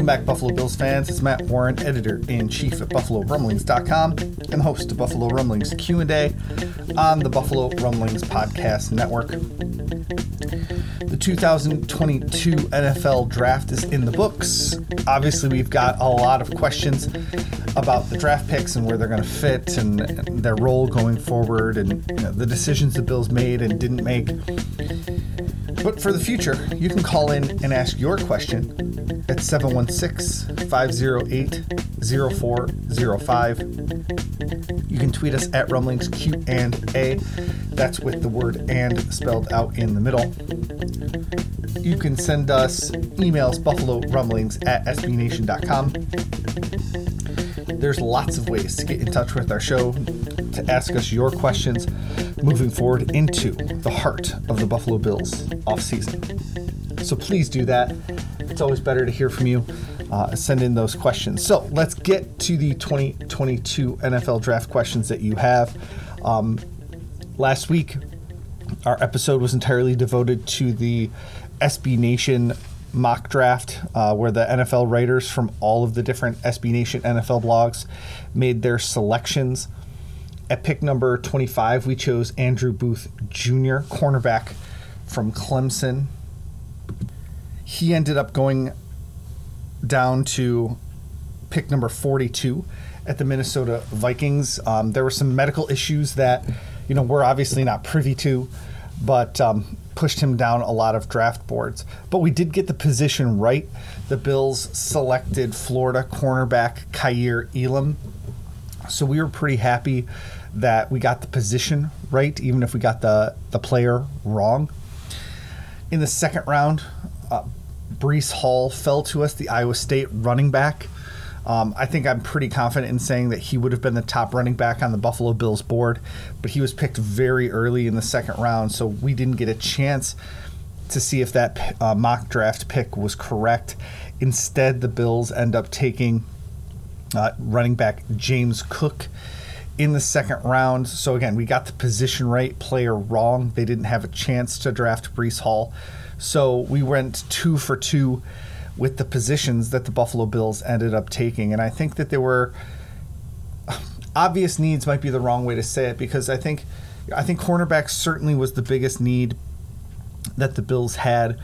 Welcome back, Buffalo Bills fans. It's Matt Warren, editor-in-chief at BuffaloRumblings.com and host of Buffalo Rumblings Q&A on the Buffalo Rumblings Podcast Network. The 2022 NFL Draft is in the books. Obviously, we've got a lot of questions about the draft picks and where they're going to fit and, and their role going forward and you know, the decisions the Bills made and didn't make. But for the future, you can call in and ask your question at 716 508 0405. You can tweet us at Rumblings Q and A. That's with the word and spelled out in the middle. You can send us emails, buffalo rumblings at sbnation.com. There's lots of ways to get in touch with our show, to ask us your questions moving forward into the heart of the Buffalo Bills off season. So please do that. It's always better to hear from you. Uh, send in those questions. So let's get to the 2022 NFL draft questions that you have. Um, last week, our episode was entirely devoted to the SB Nation mock draft, uh, where the NFL writers from all of the different SB Nation NFL blogs made their selections. At pick number 25, we chose Andrew Booth Jr., cornerback from Clemson. He ended up going down to pick number 42 at the Minnesota Vikings. Um, there were some medical issues that, you know, we're obviously not privy to, but um, pushed him down a lot of draft boards. But we did get the position right. The Bills selected Florida cornerback Kaiir Elam. So we were pretty happy that we got the position right, even if we got the, the player wrong. In the second round, uh, Breece Hall fell to us, the Iowa State running back. Um, I think I'm pretty confident in saying that he would have been the top running back on the Buffalo Bills board, but he was picked very early in the second round, so we didn't get a chance to see if that uh, mock draft pick was correct. Instead, the Bills end up taking uh, running back James Cook in the second round. So again, we got the position right, player wrong. They didn't have a chance to draft Breece Hall. So we went two for two with the positions that the Buffalo Bills ended up taking. And I think that there were obvious needs might be the wrong way to say it because I think I think cornerback certainly was the biggest need that the Bills had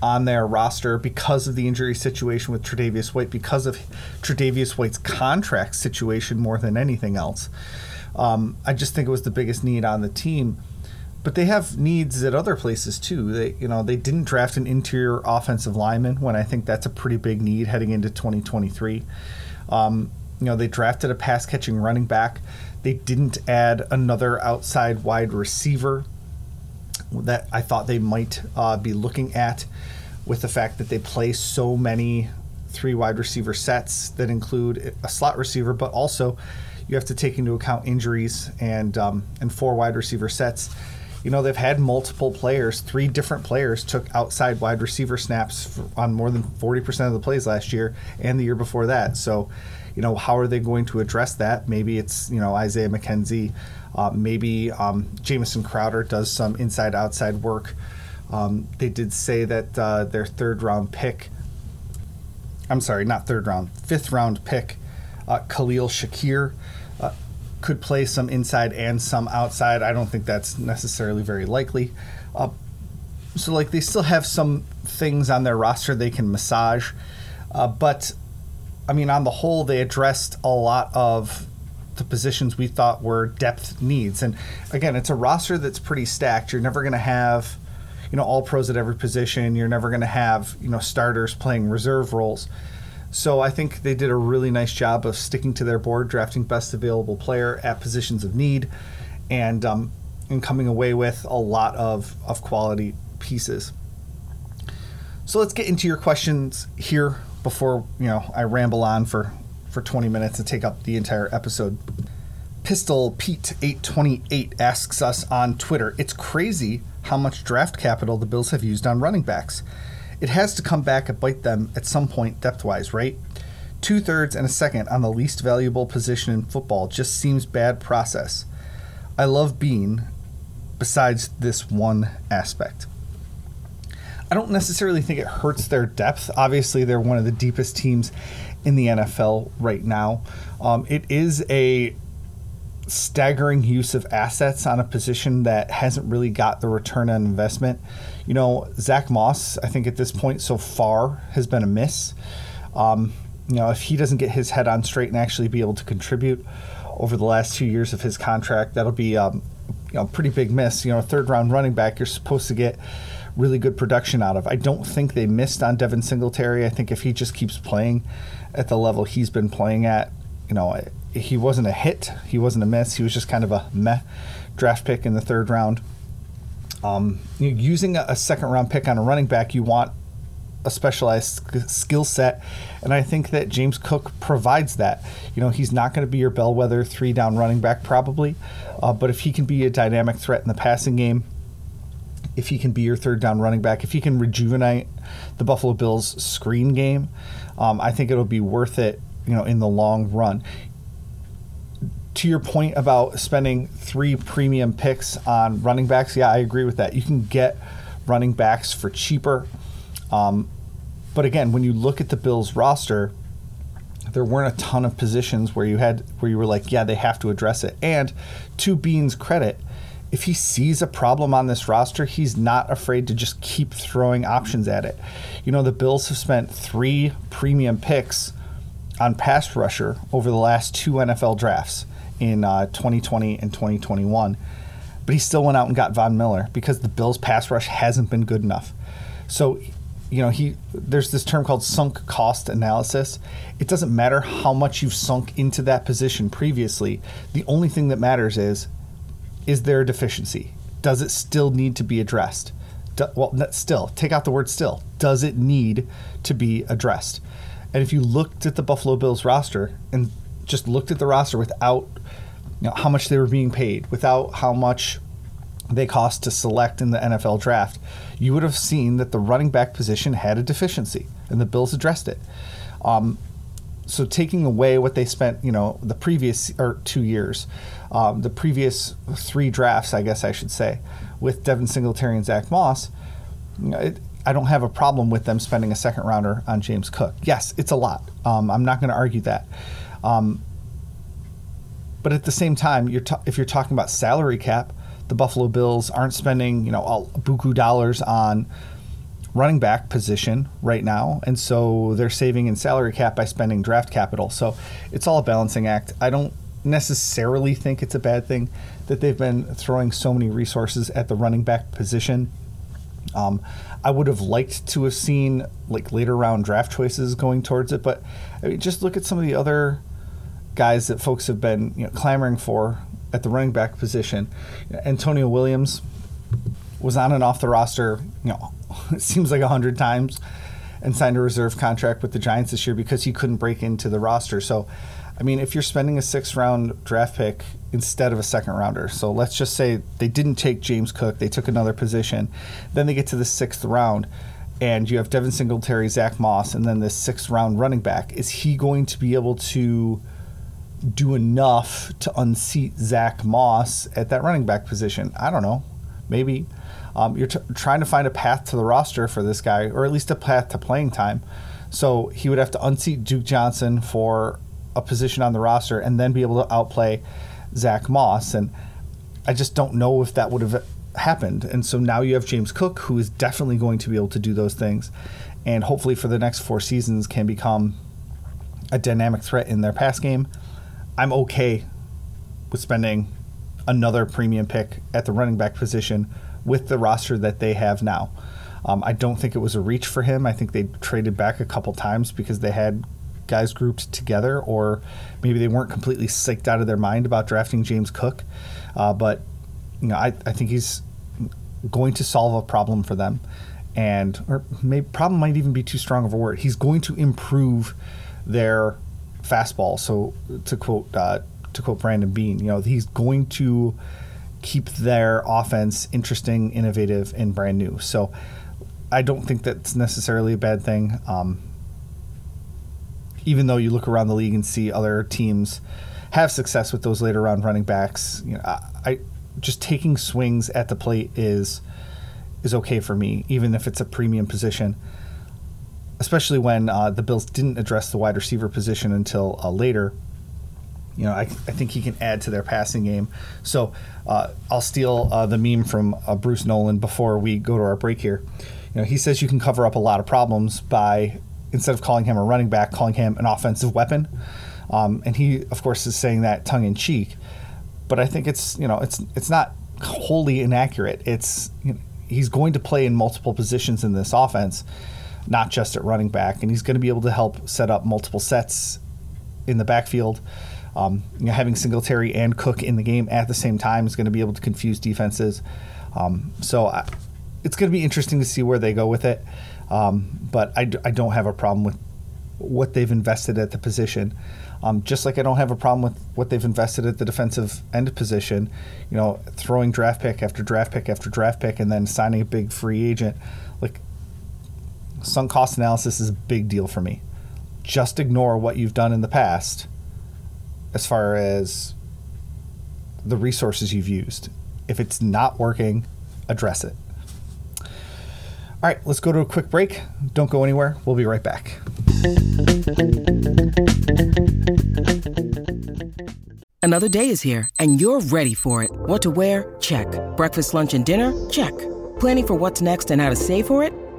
on their roster because of the injury situation with Tre'Davious White, because of Tre'Davious White's contract situation more than anything else. Um, I just think it was the biggest need on the team. But they have needs at other places too. They, you know, they didn't draft an interior offensive lineman when I think that's a pretty big need heading into 2023. Um, you know, they drafted a pass catching running back. They didn't add another outside wide receiver that I thought they might uh, be looking at with the fact that they play so many three wide receiver sets that include a slot receiver, but also you have to take into account injuries and um, and four wide receiver sets. You know they've had multiple players. Three different players took outside wide receiver snaps on more than forty percent of the plays last year and the year before that. So, you know how are they going to address that? Maybe it's you know Isaiah McKenzie. Uh, maybe um, Jamison Crowder does some inside outside work Um, they did say that uh, their third round pick, I'm sorry, not third round, fifth round pick, uh, Khalil Shakir, could play some inside and some outside. I don't think that's necessarily very likely. Uh, so, like, they still have some things on their roster they can massage. Uh, but, I mean, on the whole, they addressed a lot of the positions we thought were depth needs. And again, it's a roster that's pretty stacked. You're never going to have, you know, all pros at every position. You're never going to have, you know, starters playing reserve roles. So I think they did a really nice job of sticking to their board, drafting best available player at positions of need, and um, and coming away with a lot of, of quality pieces. So let's get into your questions here before you know I ramble on for for 20 minutes and take up the entire episode. Pistol Pete 828 asks us on Twitter, "It's crazy how much draft capital the Bills have used on running backs. It has to come back and bite them at some point depth wise, right? Two thirds and a second on the least valuable position in football just seems bad process. I love Beane, besides this one aspect. I don't necessarily think it hurts their depth. Obviously, they're one of the deepest teams in the NFL right now. Um, it is a staggering use of assets on a position that hasn't really got the return on investment. You know, Zach Moss, I think at this point so far has been a miss. Um, you know, if he doesn't get his head on straight and actually be able to contribute over the last two years of his contract, that'll be um, you know a pretty big miss. You know, a third round running back, you're supposed to get really good production out of. I don't think they missed on Devin Singletary. I think if he just keeps playing at the level he's been playing at, you know, he wasn't a hit, he wasn't a miss. He was just kind of a meh draft pick in the third round. Um, using a second round pick on a running back, you want a specialized skill set, and I think that James Cook provides that. You know, he's not going to be your bellwether three down running back probably, uh, but if he can be a dynamic threat in the passing game, if he can be your third down running back, if he can rejuvenate the Buffalo Bills screen game, um, I think it'll be worth it. You know, in the long run. To your point about spending three premium picks on running backs, yeah, I agree with that. You can get running backs for cheaper. Um, but again, when you look at the Bills roster, there weren't a ton of positions where you had where you were like, yeah, they have to address it. And to Beane's credit, if he sees a problem on this roster, he's not afraid to just keep throwing options at it. You know, the Bills have spent three premium picks on pass rusher over the last two NFL drafts in uh, 2020 and 2021, but he still went out and got Von Miller because the Bills' pass rush hasn't been good enough. So, you know, he there's this term called sunk cost analysis. It doesn't matter how much you've sunk into that position previously. The only thing that matters is is there a deficiency? Does it still need to be addressed? Do, well, still, take out the word still. Does it need to be addressed? And if you looked at the Buffalo Bills roster and just looked at the roster without you know, how much they were being paid, without how much they cost to select in the NFL draft, you would have seen that the running back position had a deficiency, and the Bills addressed it. Um, so taking away what they spent, you know, the previous or two years, um, the previous three drafts, I guess I should say, with Devin Singletary and Zach Moss, it, I don't have a problem with them spending a second rounder on James Cook. Yes, it's a lot. Um, I'm not going to argue that. Um, but at the same time, you're ta- if you're talking about salary cap, the Buffalo Bills aren't spending you know all, buku dollars on running back position right now, and so they're saving in salary cap by spending draft capital. So it's all a balancing act. I don't necessarily think it's a bad thing that they've been throwing so many resources at the running back position. Um, I would have liked to have seen like later round draft choices going towards it, but I mean, just look at some of the other guys that folks have been you know, clamoring for at the running back position. Antonio Williams was on and off the roster, you know, it seems like a hundred times, and signed a reserve contract with the Giants this year because he couldn't break into the roster. So I mean, if you're spending a six round draft pick instead of a second rounder, so let's just say they didn't take James Cook, they took another position, then they get to the sixth round, and you have Devin Singletary, Zach Moss, and then this sixth round running back. Is he going to be able to do enough to unseat Zach Moss at that running back position? I don't know. Maybe. Um, you're t- trying to find a path to the roster for this guy, or at least a path to playing time. So he would have to unseat Duke Johnson for a position on the roster and then be able to outplay Zach Moss. And I just don't know if that would have happened. And so now you have James Cook, who is definitely going to be able to do those things. And hopefully for the next four seasons can become a dynamic threat in their pass game. I'm okay with spending another premium pick at the running back position with the roster that they have now. Um, I don't think it was a reach for him. I think they traded back a couple times because they had guys grouped together, or maybe they weren't completely psyched out of their mind about drafting James Cook. Uh, but you know, I, I think he's going to solve a problem for them, and or maybe problem might even be too strong of a word. He's going to improve their fastball. So to quote uh, to quote Brandon Beane, you know, he's going to keep their offense interesting, innovative, and brand new. So I don't think that's necessarily a bad thing. Um, even though you look around the league and see other teams have success with those later round running backs, you know, I, I just taking swings at the plate is is okay for me, even if it's a premium position. Especially when uh, the Bills didn't address the wide receiver position until uh, later. You know, I, I think he can add to their passing game. So uh, I'll steal uh, the meme from uh, Bruce Nolan before we go to our break here. You know, he says you can cover up a lot of problems by instead of calling him a running back, calling him an offensive weapon. Um, and he, of course, is saying that tongue in cheek but I think it's you know it's it's not wholly inaccurate. It's you know, he's going to play in multiple positions in this offense, not just at running back, and he's going to be able to help set up multiple sets in the backfield. Um, you know, having Singletary and Cook in the game at the same time is going to be able to confuse defenses. Um, so I, it's going to be interesting to see where they go with it. Um, but I, I don't have a problem with what they've invested at the position. Um, just like I don't have a problem with what they've invested at the defensive end position, you know, throwing draft pick after draft pick after draft pick and then signing a big free agent. Like, sunk cost analysis is a big deal for me. Just ignore what you've done in the past as far as the resources you've used. If it's not working, address it. All right, let's go to a quick break. Don't go anywhere. We'll be right back. Another day is here, and you're ready for it. What to wear? Check. Breakfast, lunch, and dinner? Check. Planning for what's next and how to save for it?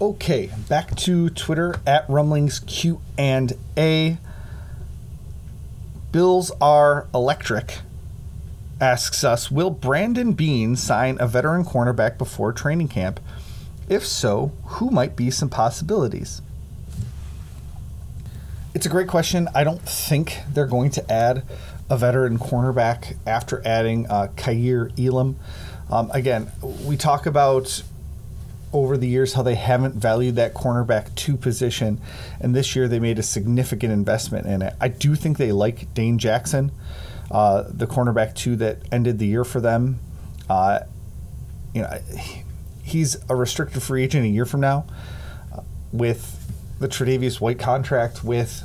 Okay, back to Twitter at Rumblings Q and A. Bills are electric. Asks us, will Brandon Beane sign a veteran cornerback before training camp? If so, who might be some possibilities? It's a great question. I don't think they're going to add a veteran cornerback after adding uh, Kaiir Elam. Um, again, we talk about over the years how they haven't valued that cornerback two position, and this year they made a significant investment in it. I do think they like Dane Jackson, uh, the cornerback two that ended the year for them. Uh, you know, he's a restricted free agent a year from now, uh, with the Tre'Davious White contract, with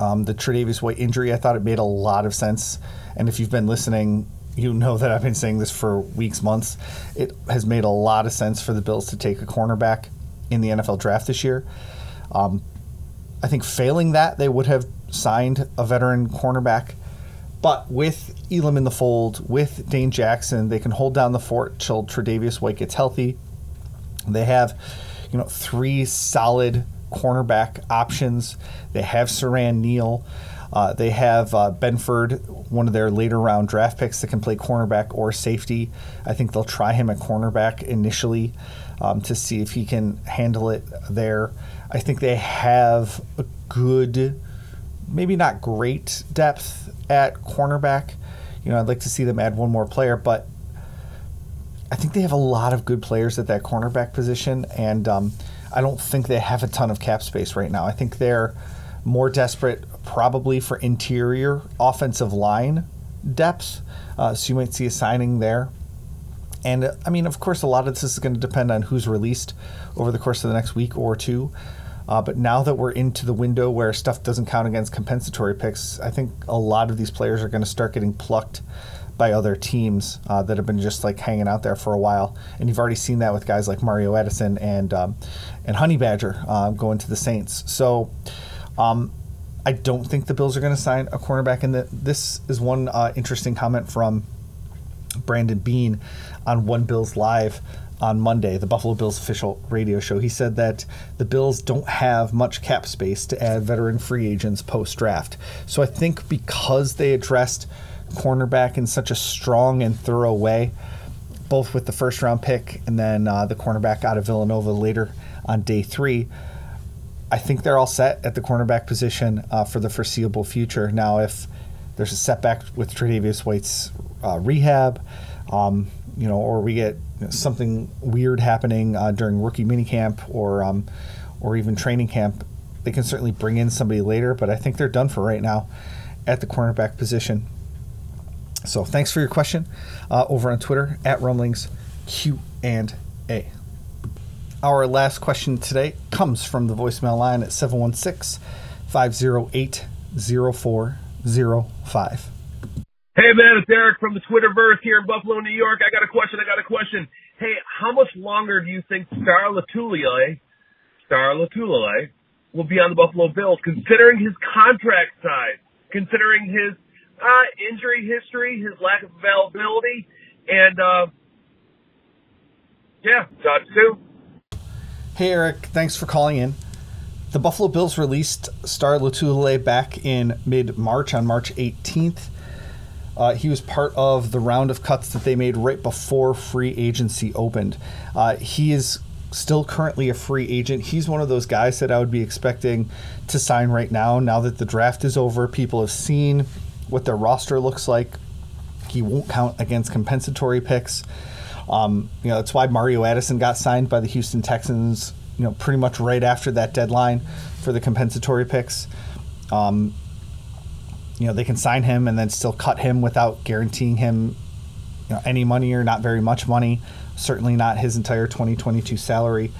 um, the Tre'Davious White injury. I thought it made a lot of sense, and if you've been listening you know that I've been saying this for weeks, months. It has made a lot of sense for the Bills to take a cornerback in the NFL draft this year. Um, I think failing that, they would have signed a veteran cornerback. But with Elam in the fold, with Dane Jackson, they can hold down the fort till Tre'Davious White gets healthy. They have, you know, three solid cornerback options. They have Siran Neal. Uh, they have uh, Benford, one of their later round draft picks that can play cornerback or safety. I think they'll try him at cornerback initially um, to see if he can handle it there. I think they have a good, maybe not great depth at cornerback. You know, I'd like to see them add one more player, but I think they have a lot of good players at that cornerback position, and um, I don't think they have a ton of cap space right now. I think they're more desperate probably for interior offensive line depth. Uh, so you might see a signing there. And uh, I mean, of course, a lot of this is going to depend on who's released over the course of the next week or two. Uh, but now that we're into the window where stuff doesn't count against compensatory picks, I think a lot of these players are going to start getting plucked by other teams uh, that have been just like hanging out there for a while. And you've already seen that with guys like Mario Addison and um, and Honey Badger uh, going to the Saints. So um, I don't think the Bills are going to sign a cornerback. And this is one uh, interesting comment from Brandon Beane on One Bills Live on Monday, the Buffalo Bills official radio show. He said that the Bills don't have much cap space to add veteran free agents post draft. So I think because they addressed cornerback in such a strong and thorough way, both with the first round pick and then uh, the cornerback out of Villanova later on day three, I think they're all set at the cornerback position uh, for the foreseeable future. Now, if there's a setback with Tre'Davious White's uh, rehab, um, you know, or we get something weird happening uh, during rookie minicamp or um, or even training camp, they can certainly bring in somebody later. But I think they're done for right now at the cornerback position. So thanks for your question uh, over on Twitter at Rumblings Q and A. Our last question today comes from the voicemail line at 716 508 0405. Hey man, it's Eric from the Twitterverse here in Buffalo, New York. I got a question. I got a question. Hey, how much longer do you think Star Lotulelei, Star Lotulelei, will be on the Buffalo Bills, considering his contract size, considering his uh, injury history, his lack of availability, and uh, yeah, two. Hey Eric, thanks for calling in. The Buffalo Bills released Star Lotulelei back in mid March on March 18th. Uh, he was part of the round of cuts that they made right before free agency opened. Uh, he is still currently a free agent. He's one of those guys that I would be expecting to sign right now. Now that the draft is over, people have seen what their roster looks like. He won't count against compensatory picks. Um, you know, that's why Mario Addison got signed by the Houston Texans. You know, pretty much right after that deadline for the compensatory picks. Um, you know they can sign him and then still cut him without guaranteeing him you know, any money or not very much money. Certainly not his entire 2022 salary.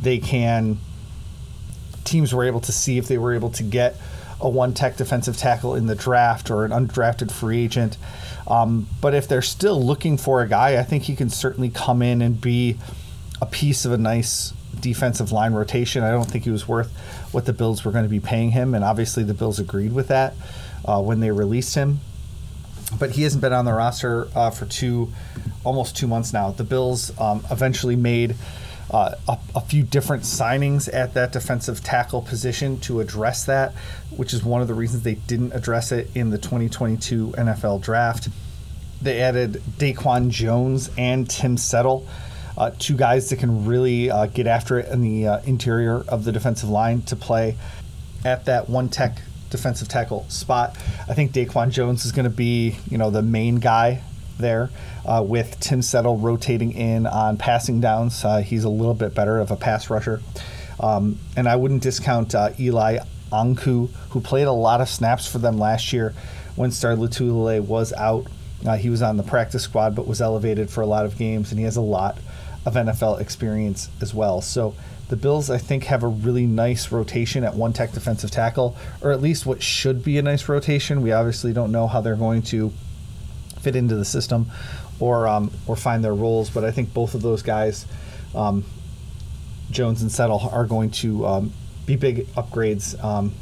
They can. Teams were able to see if they were able to get a one tech defensive tackle in the draft or an undrafted free agent. Um, but if they're still looking for a guy, I think he can certainly come in and be a piece of a nice defensive line rotation. I don't think he was worth what the Bills were going to be paying him, and obviously the Bills agreed with that uh, when they released him. But he hasn't been on the roster uh, for two, almost two months now. The Bills um, eventually made uh, a, a, few different signings at that defensive tackle position to address that, which is one of the reasons they didn't address it in the 2022 NFL draft. They added Daquan Jones and Tim Settle, uh, two guys that can really uh, get after it in the uh, interior of the defensive line to play at that one tech defensive tackle spot. I think Daquan Jones is going to be, you know, the main guy there uh, with Tim Settle rotating in on passing downs. Uh, he's a little bit better of a pass rusher. Um, and I wouldn't discount uh, Eli Ankou, who played a lot of snaps for them last year when Star Lotulelei was out. Uh, he was on the practice squad but was elevated for a lot of games, and he has a lot of NFL experience as well. So the Bills, I think, have a really nice rotation at one tech defensive tackle, or at least what should be a nice rotation. We obviously don't know how they're going to fit into the system or um, or find their roles, but I think both of those guys, um, Jones and Settle, are going to um, be big upgrades um,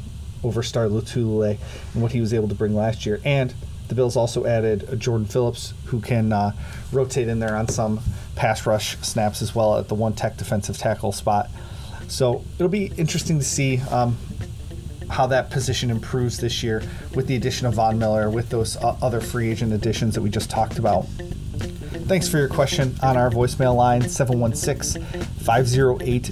over Star Lotulelei and what he was able to bring last year. And the the Bills also added Jordan Phillips, who can uh, rotate in there on some pass rush snaps as well at the one tech defensive tackle spot. So it'll be interesting to see um, how that position improves this year with the addition of Von Miller, with those uh, other free agent additions that we just talked about. Thanks for your question on our voicemail line 716 508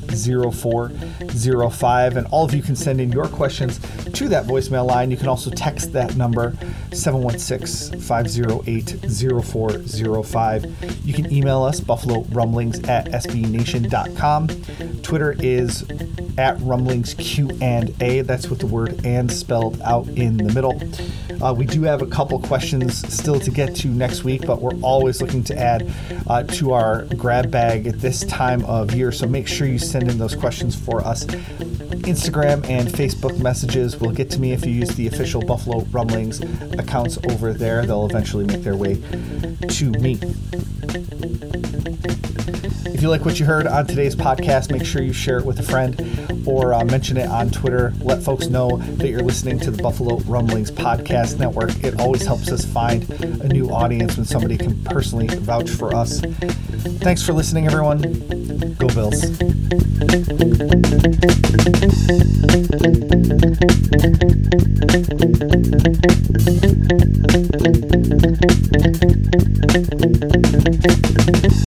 0405. And all of you can send in your questions to that voicemail line. You can also text that number 716 508 0405. You can email us buffalo rumblings at sbnation.com. Twitter is at rumblings Q and A. That's with the word and spelled out in the middle. Uh, we do have a couple questions still to get to next week, but we're always looking to add uh, to our grab bag at this time of year. So make sure you send in those questions for us. Instagram and Facebook messages will get to me if you use the official Buffalo Rumblings accounts over there. They'll eventually make their way to me. If you like what you heard on today's podcast, make sure you share it with a friend or uh, mention it on Twitter. Let folks know that you're listening to the Buffalo Rumblings Podcast Network. It always helps us find a new audience when somebody can personally vouch for us. Thanks for listening, everyone. Go Bills.